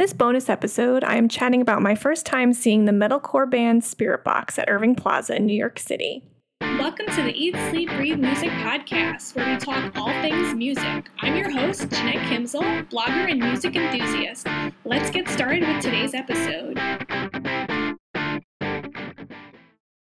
In this bonus episode, I am chatting about my first time seeing the metalcore band Spiritbox at Irving Plaza in New York City. Welcome to the Eat, Sleep, Breathe Music podcast, where we talk all things music. I'm your host, Jeanette Kimszal, blogger and music enthusiast. Let's get started with today's episode.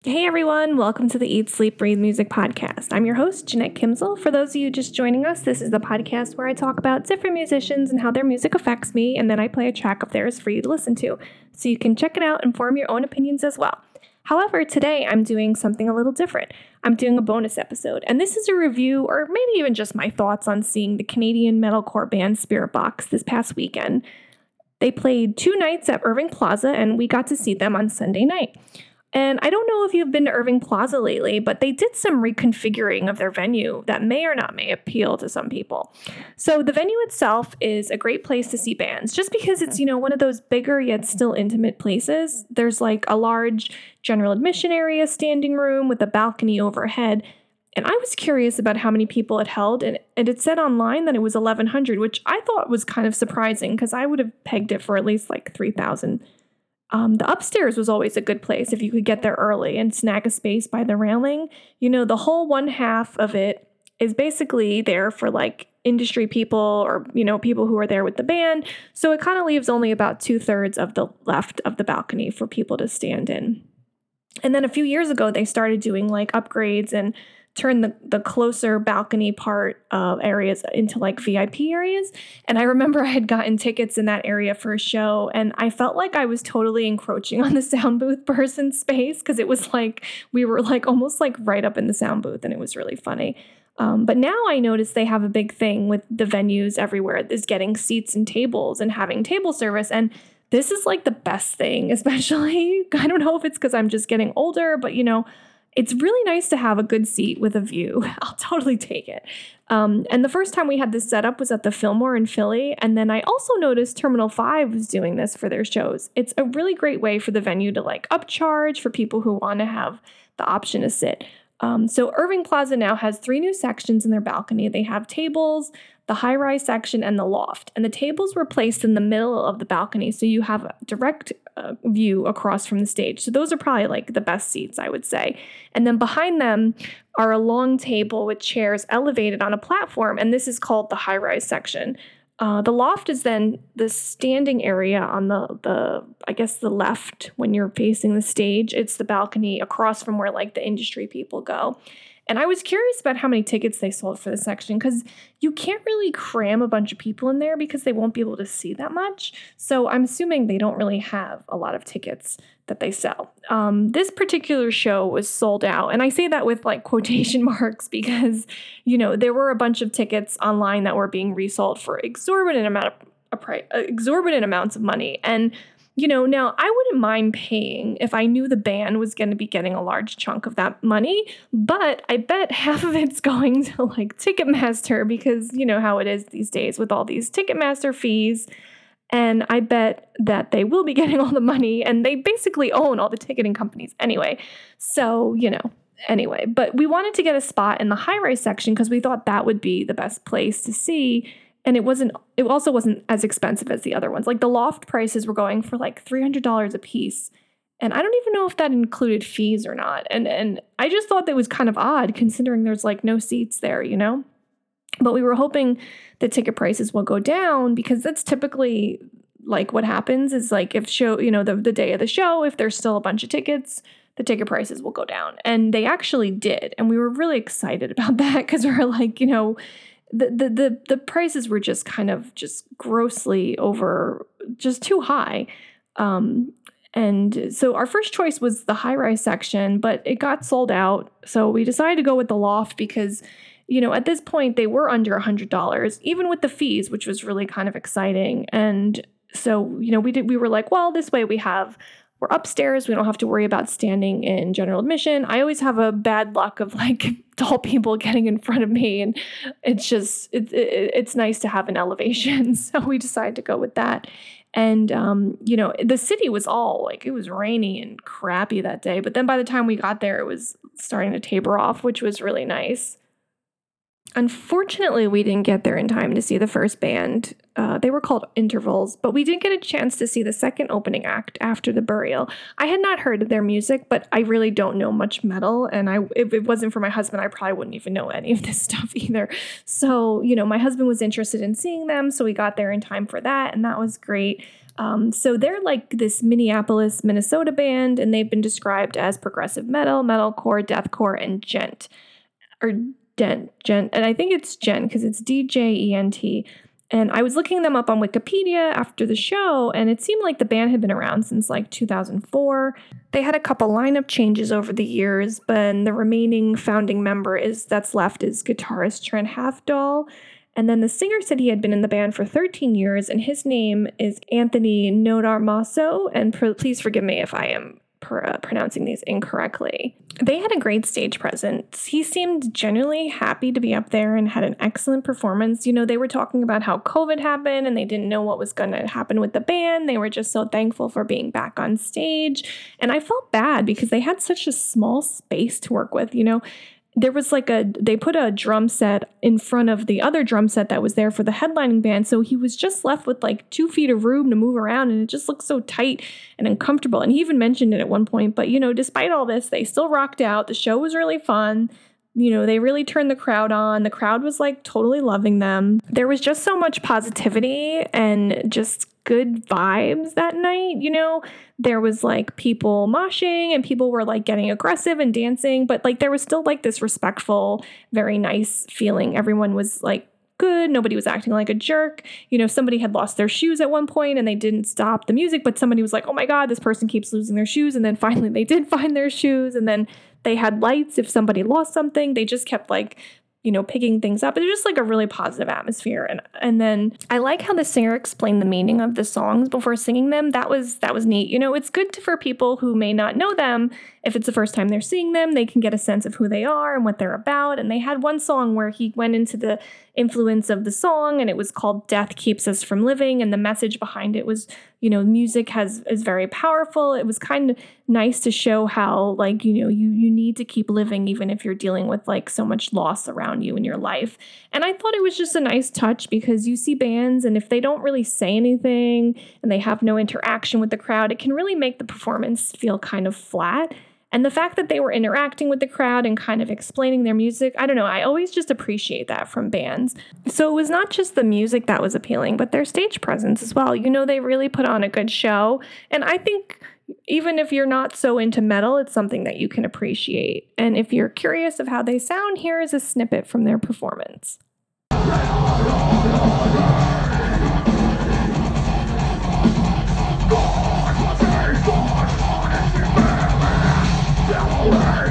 Hey everyone, welcome to the Eat, Sleep, Breathe Music podcast. I'm your host, Jeanette Kimszal. For those of you just joining us, this is the podcast where I talk about different musicians and how their music affects me, and then I play a track of theirs for you to listen to. So you can check it out and form your own opinions as well. However, today I'm doing something a little different. I'm doing a bonus episode, and this is a review, or maybe even just my thoughts on seeing the Canadian metalcore band Spiritbox this past weekend. They played two nights at Irving Plaza, and we got to see them on Sunday night. And I don't know if you've been to Irving Plaza lately, but they did some reconfiguring of their venue that may or not may appeal to some people. So the venue itself is a great place to see bands just because it's, you know, one of those bigger yet still intimate places. There's like a large general admission area standing room with a balcony overhead. And I was curious about how many people it held, and, and it said online that it was 1,100, which I thought was kind of surprising because I would have pegged it for at least like 3,000 um, the upstairs was always a good place if you could get there early and snag a space by the railing. You know, the whole one half of it is basically there for like industry people or, you know, people who are there with the band. So it kind of leaves only about two thirds of the left of the balcony for people to stand in. And then a few years ago, they started doing like upgrades and turn the, the closer balcony part of areas into like VIP areas. And I remember I had gotten tickets in that area for a show, and I felt like I was totally encroaching on the sound booth person's space because it was like we were like almost like right up in the sound booth, and it was really funny. Um, but now I notice they have a big thing with the venues everywhere is getting seats and tables and having table service. And this is like the best thing, especially. I don't know if it's because I'm just getting older, but you know, it's really nice to have a good seat with a view. I'll totally take it. Um, and the first time we had this set up was at the Fillmore in Philly. And then I also noticed Terminal 5 was doing this for their shows. It's a really great way for the venue to like upcharge for people who want to have the option to sit. Um, so Irving Plaza now has three new sections in their balcony. They have tables, the high rise section, and the loft. And the tables were placed in the middle of the balcony, so you have a direct uh, view across from the stage. So those are probably like the best seats, I would say. And then behind them are a long table with chairs elevated on a platform, and this is called the high rise section. Uh, the loft is then the standing area on the the I guess the left when you're facing the stage. It's the balcony across from where like the industry people go. And I was curious about how many tickets they sold for this section because you can't really cram a bunch of people in there because they won't be able to see that much. So I'm assuming they don't really have a lot of tickets that they sell. Um, this particular show was sold out. And I say that with like quotation marks because, you know, there were a bunch of tickets online that were being resold for exorbitant amount of, a price, exorbitant amounts of money. And you know, now I wouldn't mind paying if I knew the band was going to be getting a large chunk of that money, but I bet half of it's going to like Ticketmaster because you know how it is these days with all these Ticketmaster fees. And I bet that they will be getting all the money and they basically own all the ticketing companies anyway. So, you know, anyway, but we wanted to get a spot in the high rise section because we thought that would be the best place to see and it wasn't it also wasn't as expensive as the other ones. Like the loft prices were going for like $300 a piece. And i don't even know if that included fees or not. And and i just thought that was kind of odd considering there's like no seats there you know? But we were hoping the ticket prices will go down because that's typically like what happens is like if show you know the, the day of the show if there's still a bunch of tickets the ticket prices will go down. And they actually did. And we were really excited about that because we are like you know the, the the prices were just kind of just grossly over just too high. Um, and so our first choice was the high rise section but it got sold out. So we decided to go with the loft because you know at this point they were under a hundred dollars even with the fees which was really kind of exciting. And so you know we did we were like well this way we have we're upstairs. We don't have to worry about standing in general admission. I always have a bad luck of like tall people getting in front of me, and it's just it, it, it's nice to have an elevation. So we decided to go with that. And um, you know, the city was all like it was rainy and crappy that day. But then by the time we got there, it was starting to taper off, which was really nice. Unfortunately, we didn't get there in time to see the first band. Uh, they were called Intervals, but we did get a chance to see the second opening act after the burial. I had not heard of their music, but I really don't know much metal, and I if it wasn't for my husband, I probably wouldn't even know any of this stuff either. So, you know, my husband was interested in seeing them, so we got there in time for that, and that was great. Um, so they're like this Minneapolis, Minnesota band, and they've been described as progressive metal, metalcore, deathcore, and gent or dent, gent, and I think it's gent because it's D J E N T. And I was looking them up on Wikipedia after the show, and it seemed like the band had been around since like 2004. They had a couple lineup changes over the years, but the remaining founding member is that's left is guitarist Trent Hafdahl. And then the singer said he had been in the band for 13 years, and his name is Anthony Notarmaso. And please forgive me if I am pr- uh, pronouncing these incorrectly. They had a great stage presence. He seemed genuinely happy to be up there and had an excellent performance. You know, they were talking about how COVID happened and they didn't know what was going to happen with the band. They were just so thankful for being back on stage. And I felt bad because they had such a small space to work with. You know, there was like a they put a drum set in front of the other drum set that was there for the headlining band. So he was just left with like two feet of room to move around and it just looked so tight and uncomfortable. And he even mentioned it at one point but you know despite all this they still rocked out. The show was really fun you know, they really turned the crowd on. The crowd was like totally loving them. There was just so much positivity and just good vibes that night. You know, there was like people moshing and people were like getting aggressive and dancing, but like there was still like this respectful, very nice feeling. Everyone was like good. Nobody was acting like a jerk. You know, somebody had lost their shoes at one point and they didn't stop the music, but somebody was like, oh my God, this person keeps losing their shoes. And then finally they did find their shoes. And then they had lights if somebody lost something. They just kept like you know, picking things up. It's just like a really positive atmosphere. And and then I like how the singer explained the meaning of the songs before singing them. That was that was neat. You know, it's good to, for people who may not know them. If it's the first time they're seeing them, they can get a sense of who they are and what they're about. And they had one song where he went into the influence of the song and it was called Death Keeps Us From Living. And the message behind it was you know music has is very powerful it was kind of nice to show how like you know you you need to keep living even if you're dealing with like so much loss around you in your life and i thought it was just a nice touch because you see bands and if they don't really say anything and they have no interaction with the crowd it can really make the performance feel kind of flat and the fact that they were interacting with the crowd and kind of explaining their music, I don't know, I always just appreciate that from bands. So it was not just the music that was appealing, but their stage presence as well. You know, they really put on a good show. And I think even if you're not so into metal, it's something that you can appreciate. And if you're curious of how they sound, here is a snippet from their performance. Wow.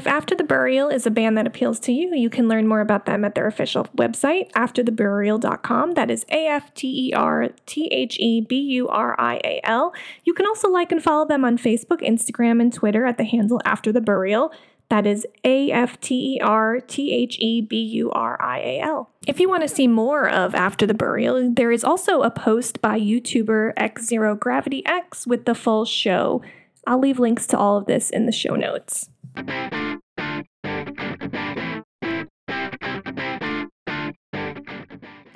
If After the Burial is a band that appeals to you, you can learn more about them at their official website, aftertheburial.com. That is A F T E R T H E B U R I A L. You can also like and follow them on Facebook, Instagram, and Twitter at the handle After the Burial. That is A F T E R T H E B U R I A L. If you want to see more of After the Burial, there is also a post by YouTuber X Zero Gravity X with the full show. I'll leave links to all of this in the show notes.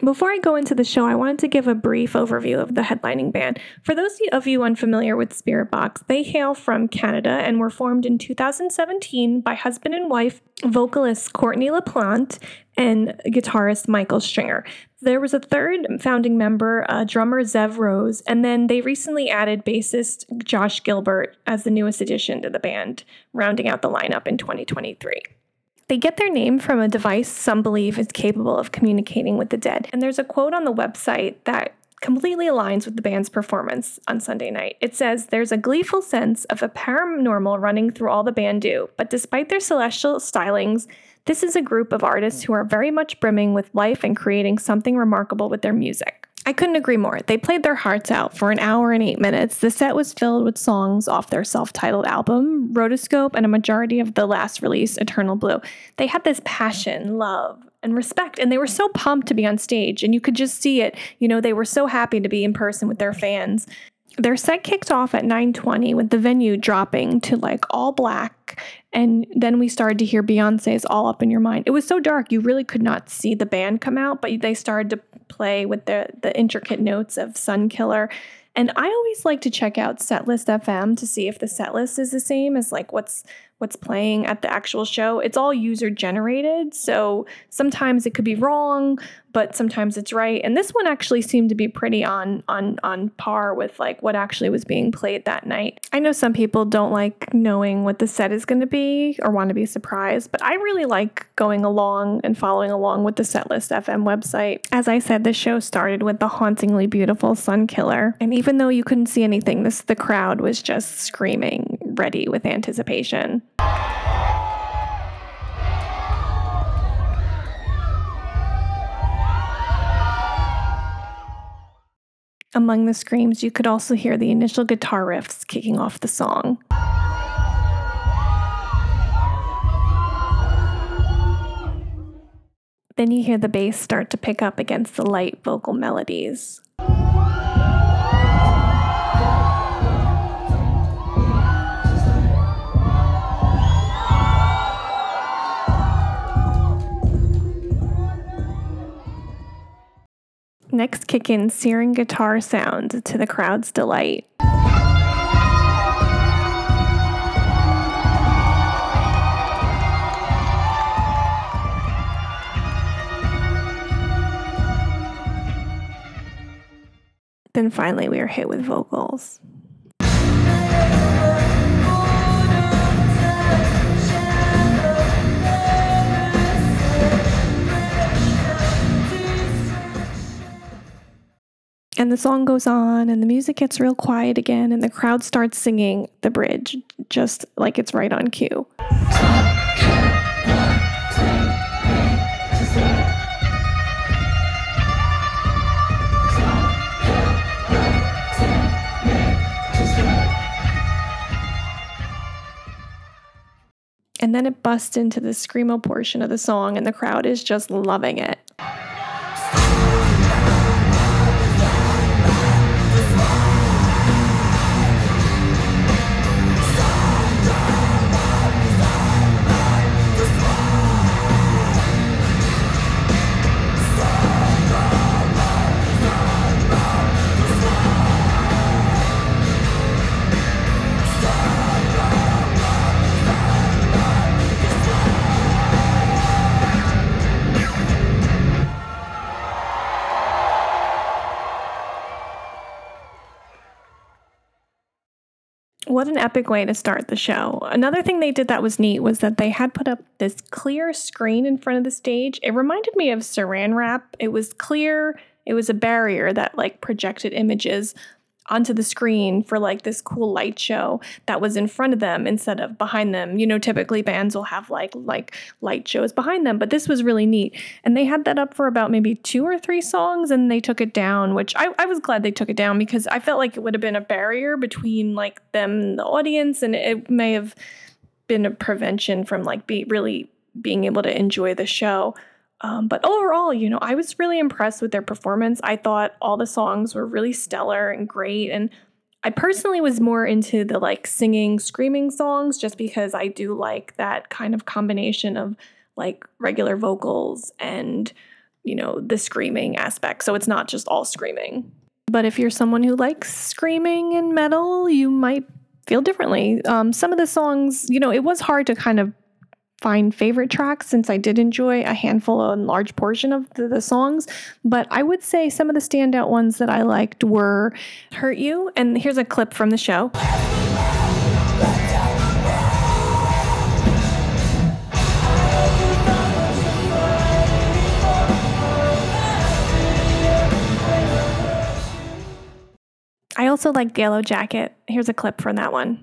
Before I go into the show, I wanted to give a brief overview of the headlining band. For those of you unfamiliar with Spiritbox, they hail from Canada and were formed in 2017 by husband and wife vocalist Courtney LaPlante and guitarist Michael Stringer. There was a third founding member, uh, drummer Zev Rose, and then they recently added bassist Josh Gilbert as the newest addition to the band, rounding out the lineup in 2023. They get their name from a device some believe is capable of communicating with the dead. And there's a quote on the website that completely aligns with the band's performance on Sunday night. It says, There's a gleeful sense of a paranormal running through all the band do, but despite their celestial stylings, This is a group of artists who are very much brimming with life and creating something remarkable with their music. I couldn't agree more. They played their hearts out for an hour and eight minutes. The set was filled with songs off their self titled album, Rotoscope, and a majority of the last release, Eternal Blue. They had this passion, love, and respect, and they were so pumped to be on stage, and you could just see it. You know, they were so happy to be in person with their fans. Their set kicked off at 9:20 with the venue dropping to like all black and then we started to hear Beyonce's All Up in Your Mind. It was so dark you really could not see the band come out, but they started to play with the the intricate notes of Sun Killer. And I always like to check out Setlist FM to see if the setlist is the same as like what's what's playing at the actual show. It's all user generated, so sometimes it could be wrong, but sometimes it's right. And this one actually seemed to be pretty on on on par with like what actually was being played that night. I know some people don't like knowing what the set is going to be or want to be surprised, but I really like going along and following along with the Setlist FM website. As I said, the show started with the hauntingly beautiful Sun Killer, and even though you couldn't see anything, this the crowd was just screaming, ready with anticipation. Among the screams, you could also hear the initial guitar riffs kicking off the song. Then you hear the bass start to pick up against the light vocal melodies. Next, kick in searing guitar sound to the crowd's delight. Then finally, we are hit with vocals. And the song goes on, and the music gets real quiet again, and the crowd starts singing the bridge just like it's right on cue. And then it busts into the screamo portion of the song, and the crowd is just loving it. What an epic way to start the show. Another thing they did that was neat was that they had put up this clear screen in front of the stage. It reminded me of saran wrap. It was clear, it was a barrier that like projected images onto the screen for like this cool light show that was in front of them instead of behind them. You know, typically bands will have like like light shows behind them, but this was really neat. And they had that up for about maybe two or three songs and they took it down, which I, I was glad they took it down because I felt like it would have been a barrier between like them and the audience and it may have been a prevention from like be really being able to enjoy the show. Um, but overall, you know, I was really impressed with their performance. I thought all the songs were really stellar and great. And I personally was more into the like singing, screaming songs just because I do like that kind of combination of like regular vocals and, you know, the screaming aspect. So it's not just all screaming. But if you're someone who likes screaming and metal, you might feel differently. Um, some of the songs, you know, it was hard to kind of find favorite tracks since I did enjoy a handful and large portion of the, the, songs. But I would say some of the standout ones that I liked were Hurt You. And here's a clip from the show. I also like Yellow Jacket. Here's a clip from that one.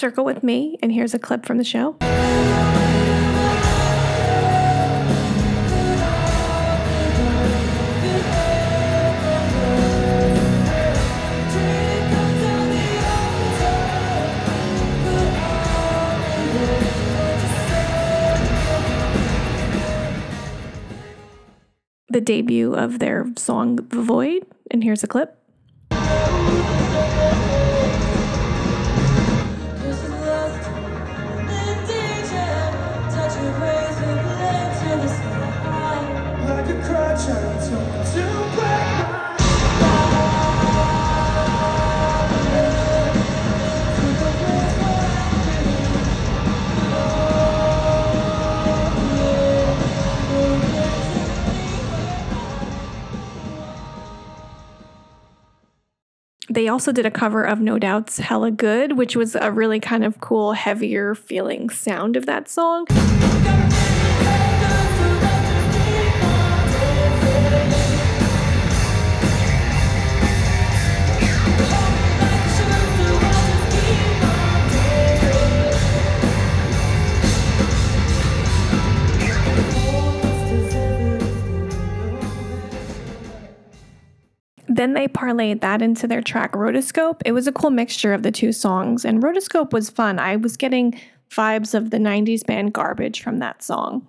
Circle with me, and here's a clip from the show. The debut of their song The Void, and here's a clip. They also did a cover of No Doubt's Hella Good, which was a really kind of cool, heavier feeling sound of that song. Then they parlayed that into their track Rotoscope. It was a cool mixture of the two songs, and Rotoscope was fun. I was getting vibes of the 90s band Garbage from that song.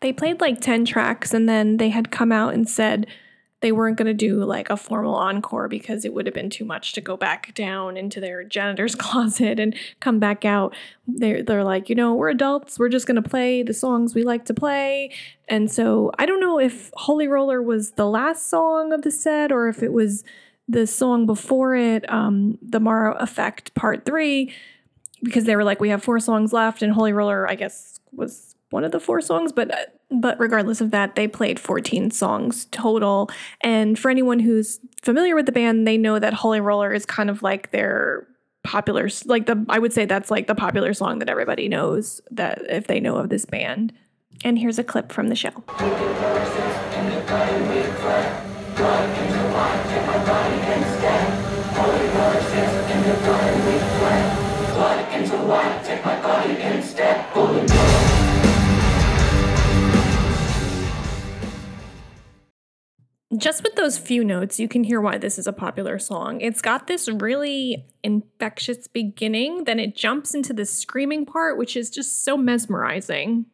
They played like 10 tracks and then they had come out and said they weren't going to do like a formal encore because it would have been too much to go back down into their janitor's closet and come back out. They're, they're like, you know, we're adults. We're just going to play the songs we like to play. And so I don't know if Holy Roller was the last song of the set or if it was the song before it, um, The Mara Effect Part 3, because they were like, we have four songs left. And Holy Roller, I guess, was one of the four songs, but but regardless of that, they played 14 songs total. And for anyone who's familiar with the band, they know that Holy Roller is kind of like their popular like the I would say that's like the popular song that everybody knows that if they know of this band. And here's a clip from the show. Just with those few notes, you can hear why this is a popular song. It's got this really infectious beginning, then it jumps into the screaming part, which is just so mesmerizing.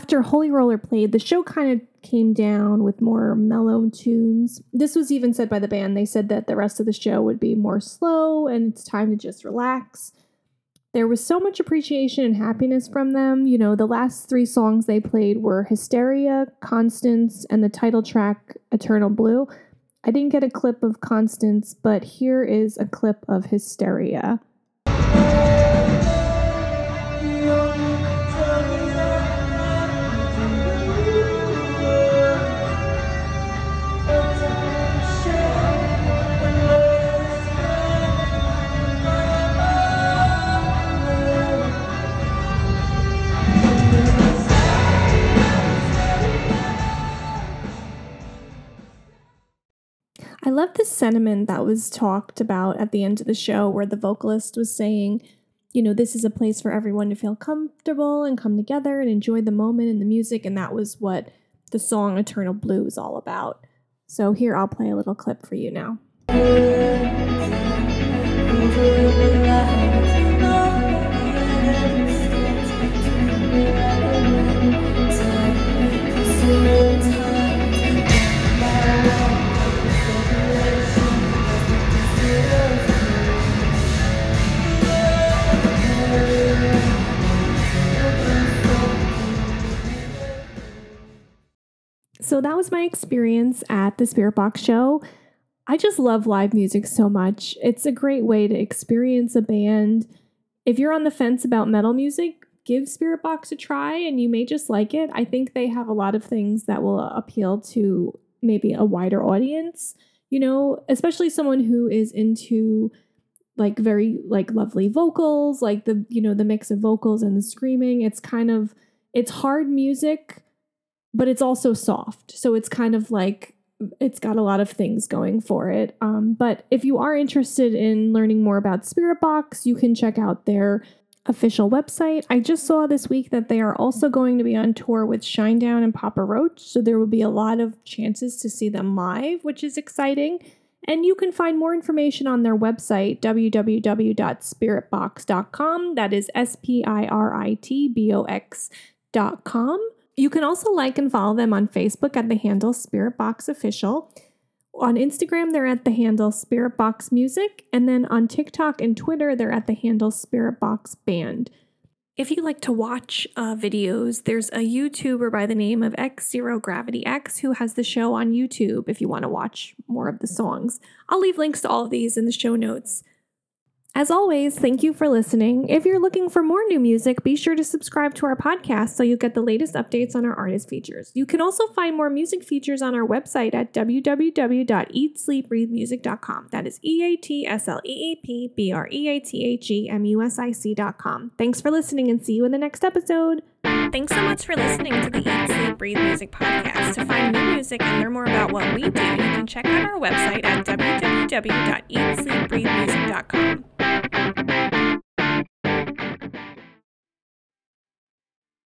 After Holy Roller played, the show kind of came down with more mellow tunes. This was even said by the band. They said that the rest of the show would be more slow and it's time to just relax. There was so much appreciation and happiness from them. You know, the last three songs they played were Hysteria, Constance, and the title track, Eternal Blue. I didn't get a clip of Constance, but here is a clip of Hysteria. Sentiment that was talked about at the end of the show where the vocalist was saying, you know, this is a place for everyone to feel comfortable and come together and enjoy the moment and the music. And that was what the song Eternal Blue is all about. So here, I'll play a little clip for you now. So that was my experience at the Spiritbox show. I just love live music so much. It's a great way to experience a band. If you're on the fence about metal music, give Spiritbox a try and you may just like it. I think they have a lot of things that will appeal to maybe a wider audience, you know, especially someone who is into like very like lovely vocals, like the you know the mix of vocals and the screaming. It's kind of it's hard music but it's also soft. So it's kind of like it's got a lot of things going for it. Um, but if you are interested in learning more about Spiritbox, you can check out their official website. I just saw this week that they are also going to be on tour with Shinedown and Papa Roach, so there will be a lot of chances to see them live, which is exciting. And you can find more information on their website, www.spiritbox.com. That is S P I R I T B O X.com. You can also like and follow them on Facebook at the handle Spiritbox Official. On Instagram, they're at the handle Spiritbox Music, and then on TikTok and Twitter, they're at the handle Spiritbox Band. If you like to watch uh, videos, there's a YouTuber by the name of X Zero Gravity X who has the show on YouTube if you want to watch more of the songs. I'll leave links to all of these in the show notes. As always, thank you for listening. If you're looking for more new music, be sure to subscribe to our podcast so you get the latest updates on our artist features. You can also find more music features on our website at www.eatsleepbreathemusic.com. That is E A T S L E E P B R E A T H E M U S I C.com. Thanks for listening and see you in the next episode. Thanks so much for listening to the Eat, Sleep, Breathe Music podcast. To find new music and learn more about what we do, you can check out our website at www.eatsleepbreathemusic.com.